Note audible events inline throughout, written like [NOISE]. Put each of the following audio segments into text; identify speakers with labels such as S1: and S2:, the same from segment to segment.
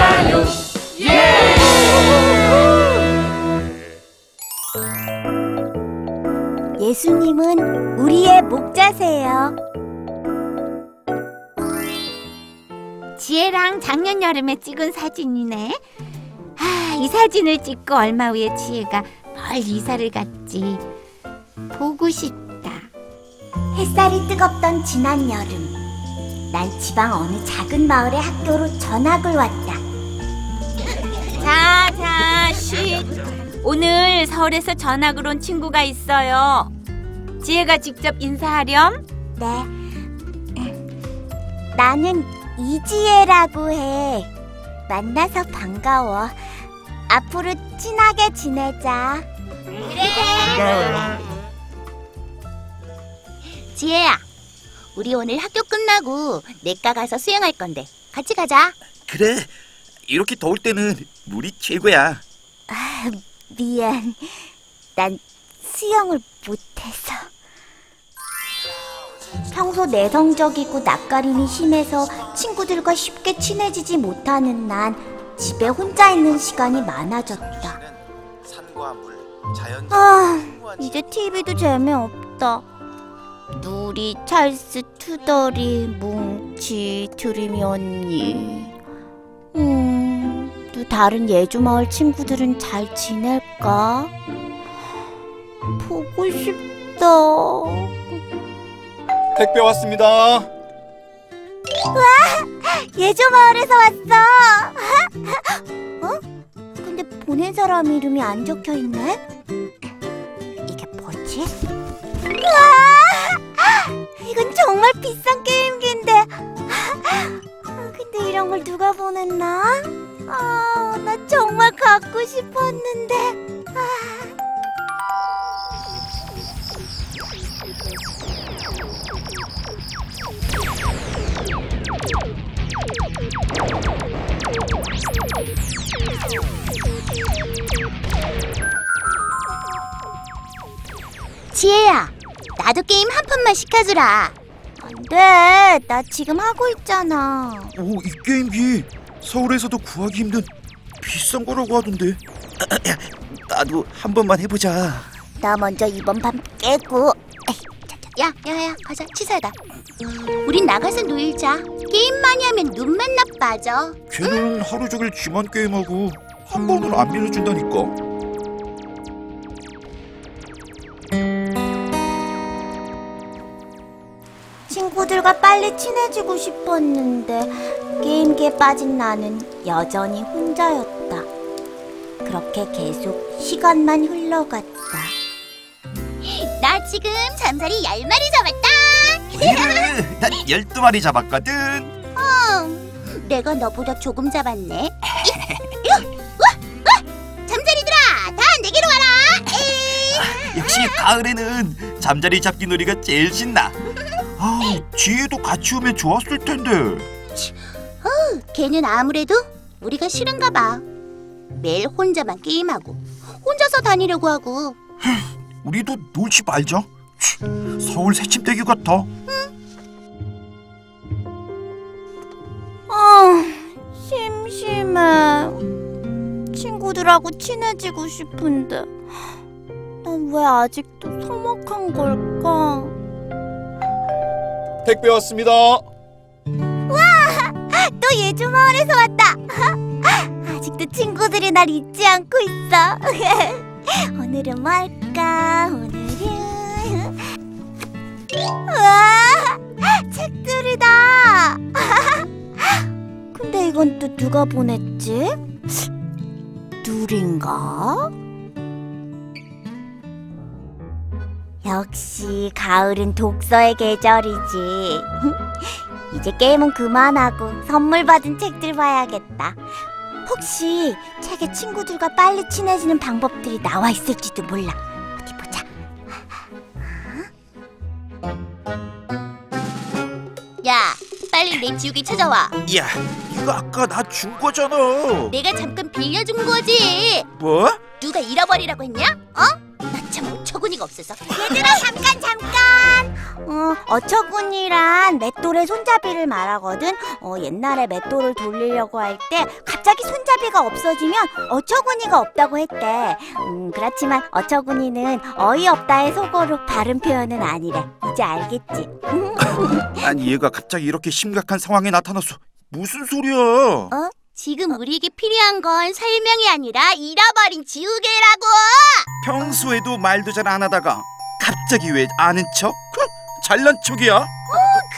S1: 예수님이 좋아요
S2: 예수님은 우리의 목자세요. 지혜랑 작년 여름에 찍은 사진이네. 아, 이 사진을 찍고 얼마 후에 지혜가 멀리 이사를 갔지. 보고 싶다. 햇살이 뜨겁던 지난 여름. 난 지방 어느 작은 마을의 학교로 전학을 왔다. 자, 자, 쉿. 오늘 서울에서 전학을 온 친구가 있어요. 지혜가 직접 인사하렴. 네. 나는 이지혜라고 해. 만나서 반가워. 앞으로 친하게 지내자. 그래. 지혜야, 우리 오늘 학교 끝나고 내과 가서 수영할 건데 같이 가자.
S3: 그래. 이렇게 더울 때는 물이 최고야.
S2: 미안. 난 수영을 못해서. 평소 내성적이고 낯가림이 심해서 친구들과 쉽게 친해지지 못하는 난 집에 혼자 있는 시간이 많아졌다.
S3: 산과 물, 자연
S2: 아, 이제 TV도 재미없다. 누리, 찰스, 투덜이, 뭉치, 드림이 언니. 음, 또 다른 예주마을 친구들은 잘 지낼까? 보고 싶다.
S3: 택배 왔습니다.
S2: 예주마을에서 왔어. [LAUGHS] 어? 근데 보낸 사람 이름이 안 적혀 있네. 이게 뭐지? 와! 이건 정말 비싼 게임기인데. [LAUGHS] 아, 근데 이런 걸 누가 보냈나? 아, 갖고 싶었는데. 아. 지혜야, 나도 게임 한 판만 시켜주라. 안 돼, 나 지금 하고 있잖아.
S3: 오, 이 게임기 서울에서도 구하기 힘든 비싼 거라고 하던데. [CLEARS THROAT] 나도 한 번만 해보자.
S2: 나 먼저 이번 판 깨고. 야, 야, 야, 가자, 치사하다. 우린 나가서 놀자. 게임 많이 하면 눈만 나빠져.
S3: 걔는 하루 종일 지만 게임하고 한 번은 안 빌려준다니까.
S2: 친구들과 빨리 친해지고 싶었는데 게임기에 빠진 나는 여전히 혼자였다. 그렇게 계속 시간만 흘러갔다. 나 지금 잠자리 열 마리 잡았다.
S3: 그래, 난 열두 마리 잡았거든.
S2: 내가 너보다 조금 잡았네. 와, [LAUGHS] 잠자리들아, 다 내게로 와라.
S3: 역시 가을에는 잠자리 잡기 놀이가 제일 신나. 아, 지혜도 같이 오면 좋았을 텐데.
S2: 걔는 아무래도 우리가 싫은가 봐. 매일 혼자만 게임하고 혼자서 다니려고 하고.
S3: 우리도 놀지 말자. 치, 서울 새침대기 같아.
S2: 아, 심심해. 친구들하고 친해지고 싶은데 난 왜 아직도 서먹한 걸까?
S3: 택배 왔습니다.
S2: 또 예주 마을에서 왔다. [LAUGHS] 아직도 친구들이 날 잊지 않고 있어. [LAUGHS] 오늘은 뭐 할까? 오늘은 와 [LAUGHS] 책들이다. [LAUGHS] 근데 이건 또 누가 보냈지? 누린가? 역시 가을은 독서의 계절이지. 이제 게임은 그만하고 선물 받은 책들 봐야겠다. 혹시 책에 친구들과 빨리 친해지는 방법들이 나와 있을지도 몰라. 어디 보자. 야, 빨리 내 지우개 찾아와.
S3: 야, 이거 아까 나 준 거잖아.
S2: 내가 잠깐 빌려준 거지.
S3: 뭐?
S2: 누가 잃어버리라고 했냐? 어? 나참 어처구니가
S4: 없어서.
S2: 얘들아 잠깐 잠깐. 어 어처구니란 맷돌의 손잡이를 말하거든. 어 옛날에 맷돌을 돌리려고 할 때 갑자기 손잡이가 없어지면 어처구니가 없다고 했대. 음 그렇지만 어처구니는 어이없다의 속어로 바른 표현은 아니래. 이제 알겠지? [LAUGHS]
S3: 아니 얘가 갑자기 이렇게 심각한 상황에 나타났어. 무슨 소리야?
S4: 지금 우리에게 필요한 건 설명이 아니라 잃어버린 지우개라고.
S3: 평소에도 말도 잘 안 하다가 갑자기 왜 아는 척? 흥, 잘난 척이야?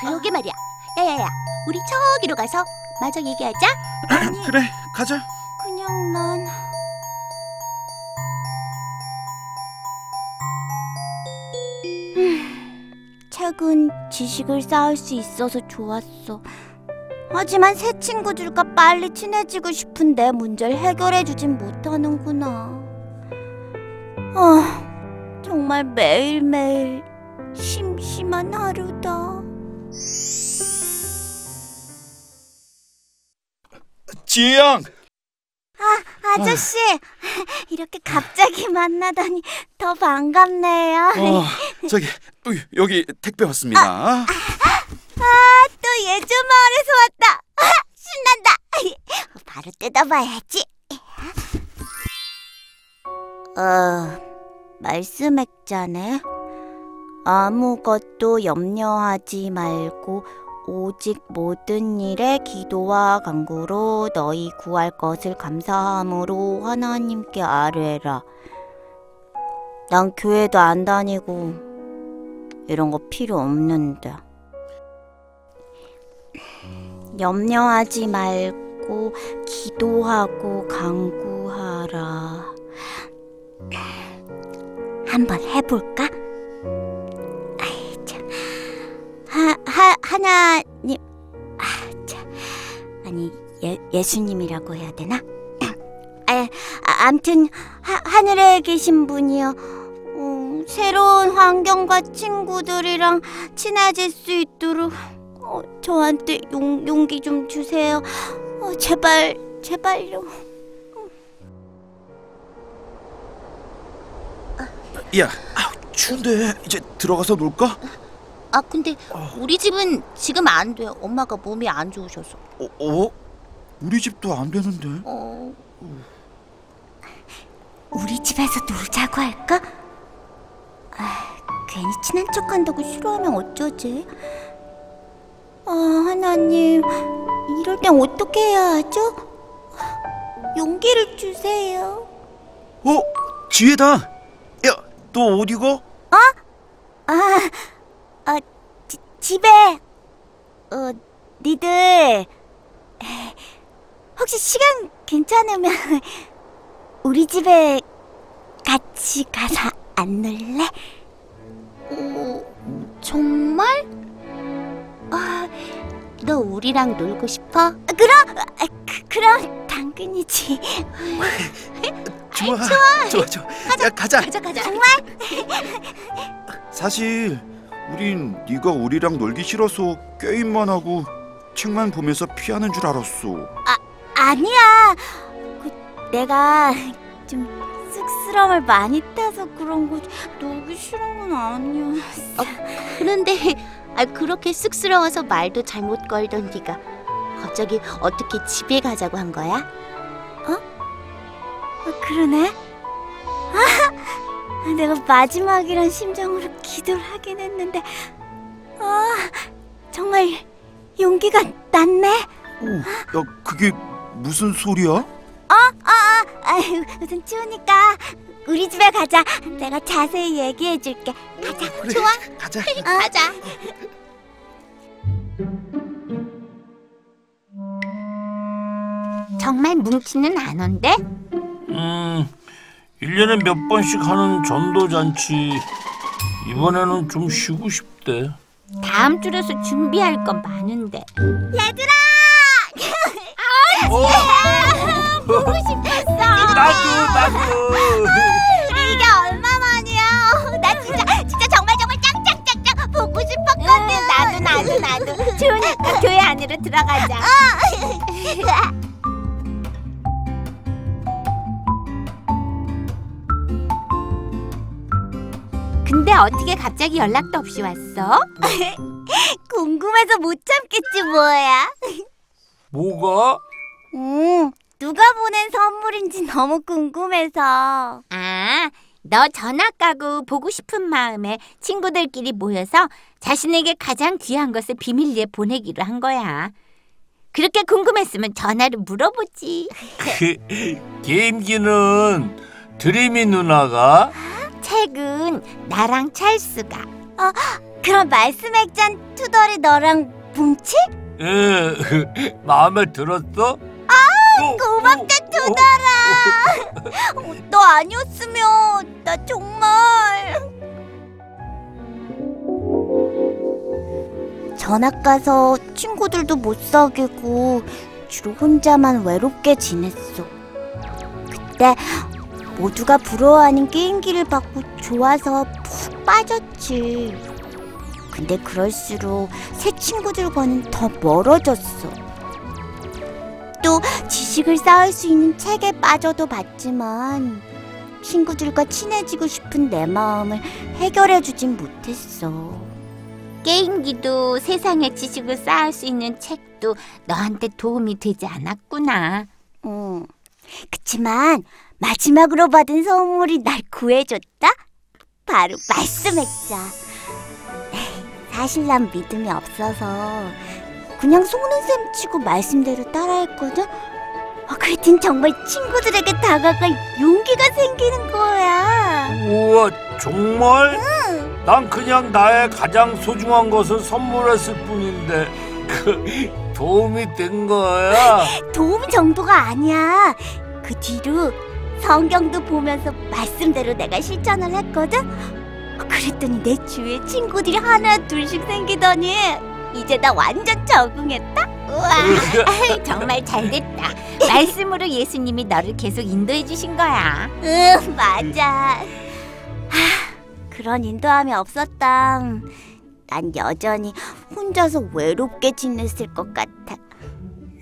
S4: 그러게 말이야. 야야야, 우리 저기로 가서 마저 얘기하자. [CLEARS THROAT]
S3: 그래 가자.
S2: 그냥 난 최근 지식을 쌓을 수 있어서 좋았어. 하지만 새 친구들과 빨리 친해지고 싶은데 문제를 해결해 주진 못하는구나. 아, 정말 매일매일 심심한 하루다.
S3: 지영.
S2: 아저씨, [LAUGHS] 이렇게 갑자기 만나다니 더 반갑네요.
S3: 어, [LAUGHS] 저기 어이, 여기 택배 왔습니다.
S2: 또 예전 마을에서 왔다. 아, 신난다. [LAUGHS] 바로 뜯어봐야지. 어, 말씀 액자네. 아무것도 염려하지 말고 오직 모든 일에 기도와 간구로 너희 구할 것을 감사함으로 하나님께 아뢰라. 난 교회도 안 다니고 이런 거 필요 없는데. 염려하지 말고 기도하고 간구하라. 한번 해볼까? 하, 하나님, 아, 참. 아니 예, 예수님이라고 해야 되나? [CLEARS THROAT] 아, 아, 암튼 하, 하늘에 계신 분이요. 음, 새로운 환경과 친구들이랑 친해질 수 있도록 어, 저한테 용, 용기 좀 주세요. 어, 제발, 제발요.
S3: 야, 아우, 추운데 이제 들어가서 놀까?
S4: 아 근데 우리 집은 지금 안 돼. 엄마가 몸이 안 좋으셔서.
S3: 어, 어? 우리 집도 안 되는데.
S4: 어,
S2: 우리 집에서 놀자고 할까? 아, 괜히 친한 척 한다고 싫어하면 어쩌지? 아, 하나님, 이럴 땐 어떻게 해야 하죠? 용기를 주세요.
S3: 어, 지혜다. 야, 너 어디 가?
S2: 아, 아, 지, 집에, 어, 니들, 에, 혹시 시간 괜찮으면 [LAUGHS] 우리 집에 같이 가서 안 놀래?
S4: 어, 정말? 아, 너 우리랑 놀고 싶어?
S2: 아, 그럼, 아, 그, 그럼 당근이지. [LAUGHS]
S3: 좋아, 좋아, 좋아, 좋아. 야, 가자.
S4: 가자 가자.
S2: 정말?
S3: 사실 우린 네가 우리랑 놀기 싫어서 게임만 하고 책만 보면서 피하는 줄 알았어.
S2: 아니야. 그, 내가 좀 쑥스러움을 많이 타서 그런 거지. 놀기 싫은 건 아니야.
S4: 그런데 아, 그렇게 쑥스러워서 말도 잘못 걸던 네가 갑자기 어떻게 집에 가자고 한 거야?
S2: 아, 그러네. 아, 내가 마지막이란 심정으로 기도를 하긴 했는데, 아, 정말 용기가 났네.
S3: 오, 야, 그게 무슨 소리야?
S2: 아유, 우선 추우니까 우리 집에 가자. 내가 자세히 얘기해 줄게. 가자.
S3: 그래,
S2: 좋아.
S3: 가자.
S4: 가자.
S2: 정말 뭉치는 안 온대?
S5: 음, 1년에 몇 번씩 하는 전도 잔치. 이번에는 좀 쉬고 싶대.
S2: 다음 주라서 준비할 건 많은데. 얘들아! [LAUGHS]
S5: 어,
S2: 보고 싶었어.
S5: 나도, 나도. [LAUGHS]
S2: 이게 얼마만이야? 나 진짜 진짜 정말 정말 짱짱짱짱 보고 싶었거든. 나도 나도 나도. 좋으니까 [LAUGHS] 교회 안으로 들어가자.
S1: 근데 어떻게 갑자기 연락도 없이 왔어? [LAUGHS]
S2: 궁금해서 못 참겠지 뭐야.
S5: 뭐가?
S2: 음, 누가 보낸 선물인지 너무 궁금해서.
S1: 아, 너 전학 가고 보고 싶은 마음에 친구들끼리 모여서 자신에게 가장 귀한 것을 비밀리에 보내기로 한 거야. 그렇게 궁금했으면 전화로 물어보지. [LAUGHS]
S5: 그 게임기는 드림이 누나가 [LAUGHS]
S1: 책은 나랑 찰스가.
S2: 그럼 말씀했잖 투덜이 너랑 뭉치?
S5: 예, [LAUGHS] 마음에 들었어? 아,
S2: 고맙다 투덜아. 어, [LAUGHS] 너 아니었으면 나 정말. 전학 가서 친구들도 못 사귀고 주로 혼자만 외롭게 지냈어. 그때 모두가 부러워하는 게임기를 받고 좋아서 푹 빠졌지. 근데 그럴수록 새 친구들과는 더 멀어졌어. 또 지식을 쌓을 수 있는 책에 빠져도 봤지만 친구들과 친해지고 싶은 내 마음을 해결해 주진 못했어.
S1: 게임기도 세상의 지식을 쌓을 수 있는 책도 너한테 도움이 되지 않았구나.
S2: 응. 그치만 마지막으로 받은 선물이 날 구해줬다? 바로 말씀했자. 사실 난 믿음이 없어서 그냥 속는 셈 치고 말씀대로 따라했거든? 어, 그랬더니 정말 친구들에게 다가갈 용기가 생기는 거야.
S5: 우와, 정말? 난 그냥 나의 가장 소중한 것을 선물했을 뿐인데 그 도움이 된 거야. [LAUGHS]
S2: 도움 정도가 아니야. 그 뒤로 성경도 보면서 말씀대로 내가 실천을 했거든. 그랬더니 내 주위에 친구들이 하나 둘씩 생기더니 이제 나 완전 적응했다. 우와. [LAUGHS]
S1: 정말 잘 됐다. 말씀으로 예수님이 너를 계속 인도해 주신 거야.
S2: 응 맞아. 하, 그런 인도함이 없었다. 난 여전히 혼자서 외롭게 지냈을 것 같아.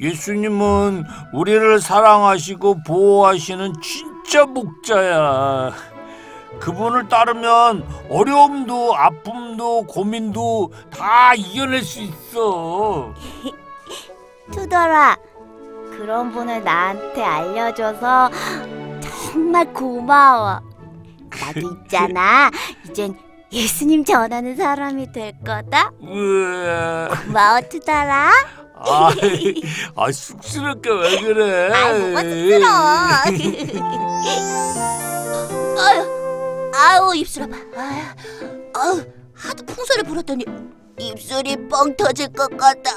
S5: 예수님은 우리를 사랑하시고 보호하시는 진 짜 목자야. 그분을 따르면 어려움도 아픔도 고민도 다 이겨낼 수 있어. [LAUGHS]
S2: 투더라. 그런 분을 나한테 알려줘서 정말 고마워. 나도 있잖아. [LAUGHS] 이젠 예수님 전하는 사람이 될 거다.
S5: 으아.
S2: 고마워 투더라.
S5: 아, 아 쑥스럽게 왜 그래?
S2: 아이 뭐가 쑥스러워. 아유, 아유 입술 아파. 아유, 아유, 하도 풍선을 불었더니 입술이 뻥 터질 것 같다.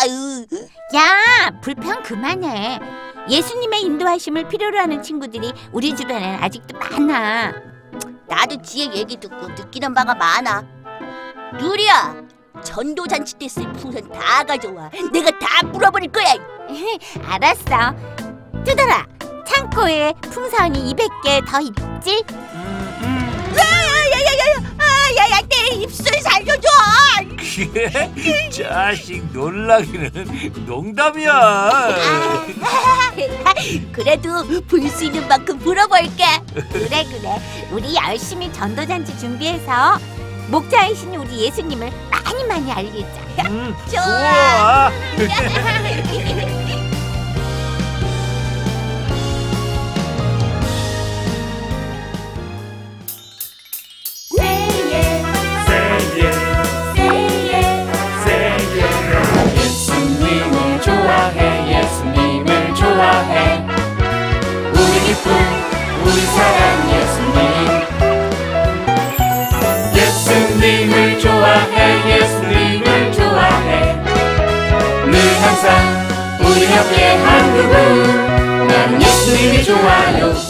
S2: 아유.
S1: 야, 불평 그만해. 예수님의 인도하심을 필요로 하는 친구들이 우리 주변엔 아직도 많아.
S2: 나도 지혜 얘기 듣고 느끼는 바가 많아. 누리야, 전도 잔치 때 쓸 풍선 다 가져와. 내가 다 불어버릴 거야. [LAUGHS]
S1: 알았어. 두더라, 창고에 풍선이 200개 더 있지?
S2: 야야야야, 내 입술 살려줘.
S5: 자식 놀라기는 농담이야.
S2: 아. [LAUGHS] 그래도 불 수 있는 만큼 불어볼게.
S1: 그래 그래. 우리 열심히 전도잔치 준비해서 목자이신 우리 예수님을 많이 많이 알리자.
S5: 음, [LAUGHS]
S2: 좋아. [LAUGHS] [LAUGHS]
S6: 우리 옆에 한 그분 난 예수님이 좋아요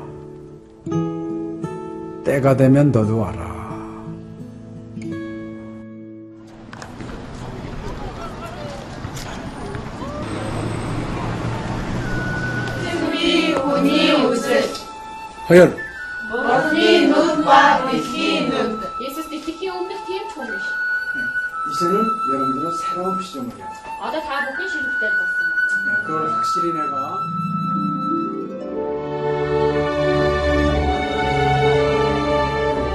S7: 때가 되면 너도 와라. 승비 운이 우슬 허연
S8: 머리 눈과 빛이 눈
S7: 예수님이 오늘티 총리 이제는 여러분들은 새로운 시점을 해야
S8: 아다 다 먹기 싫을 때 봤어.
S7: 그걸 확실히 내가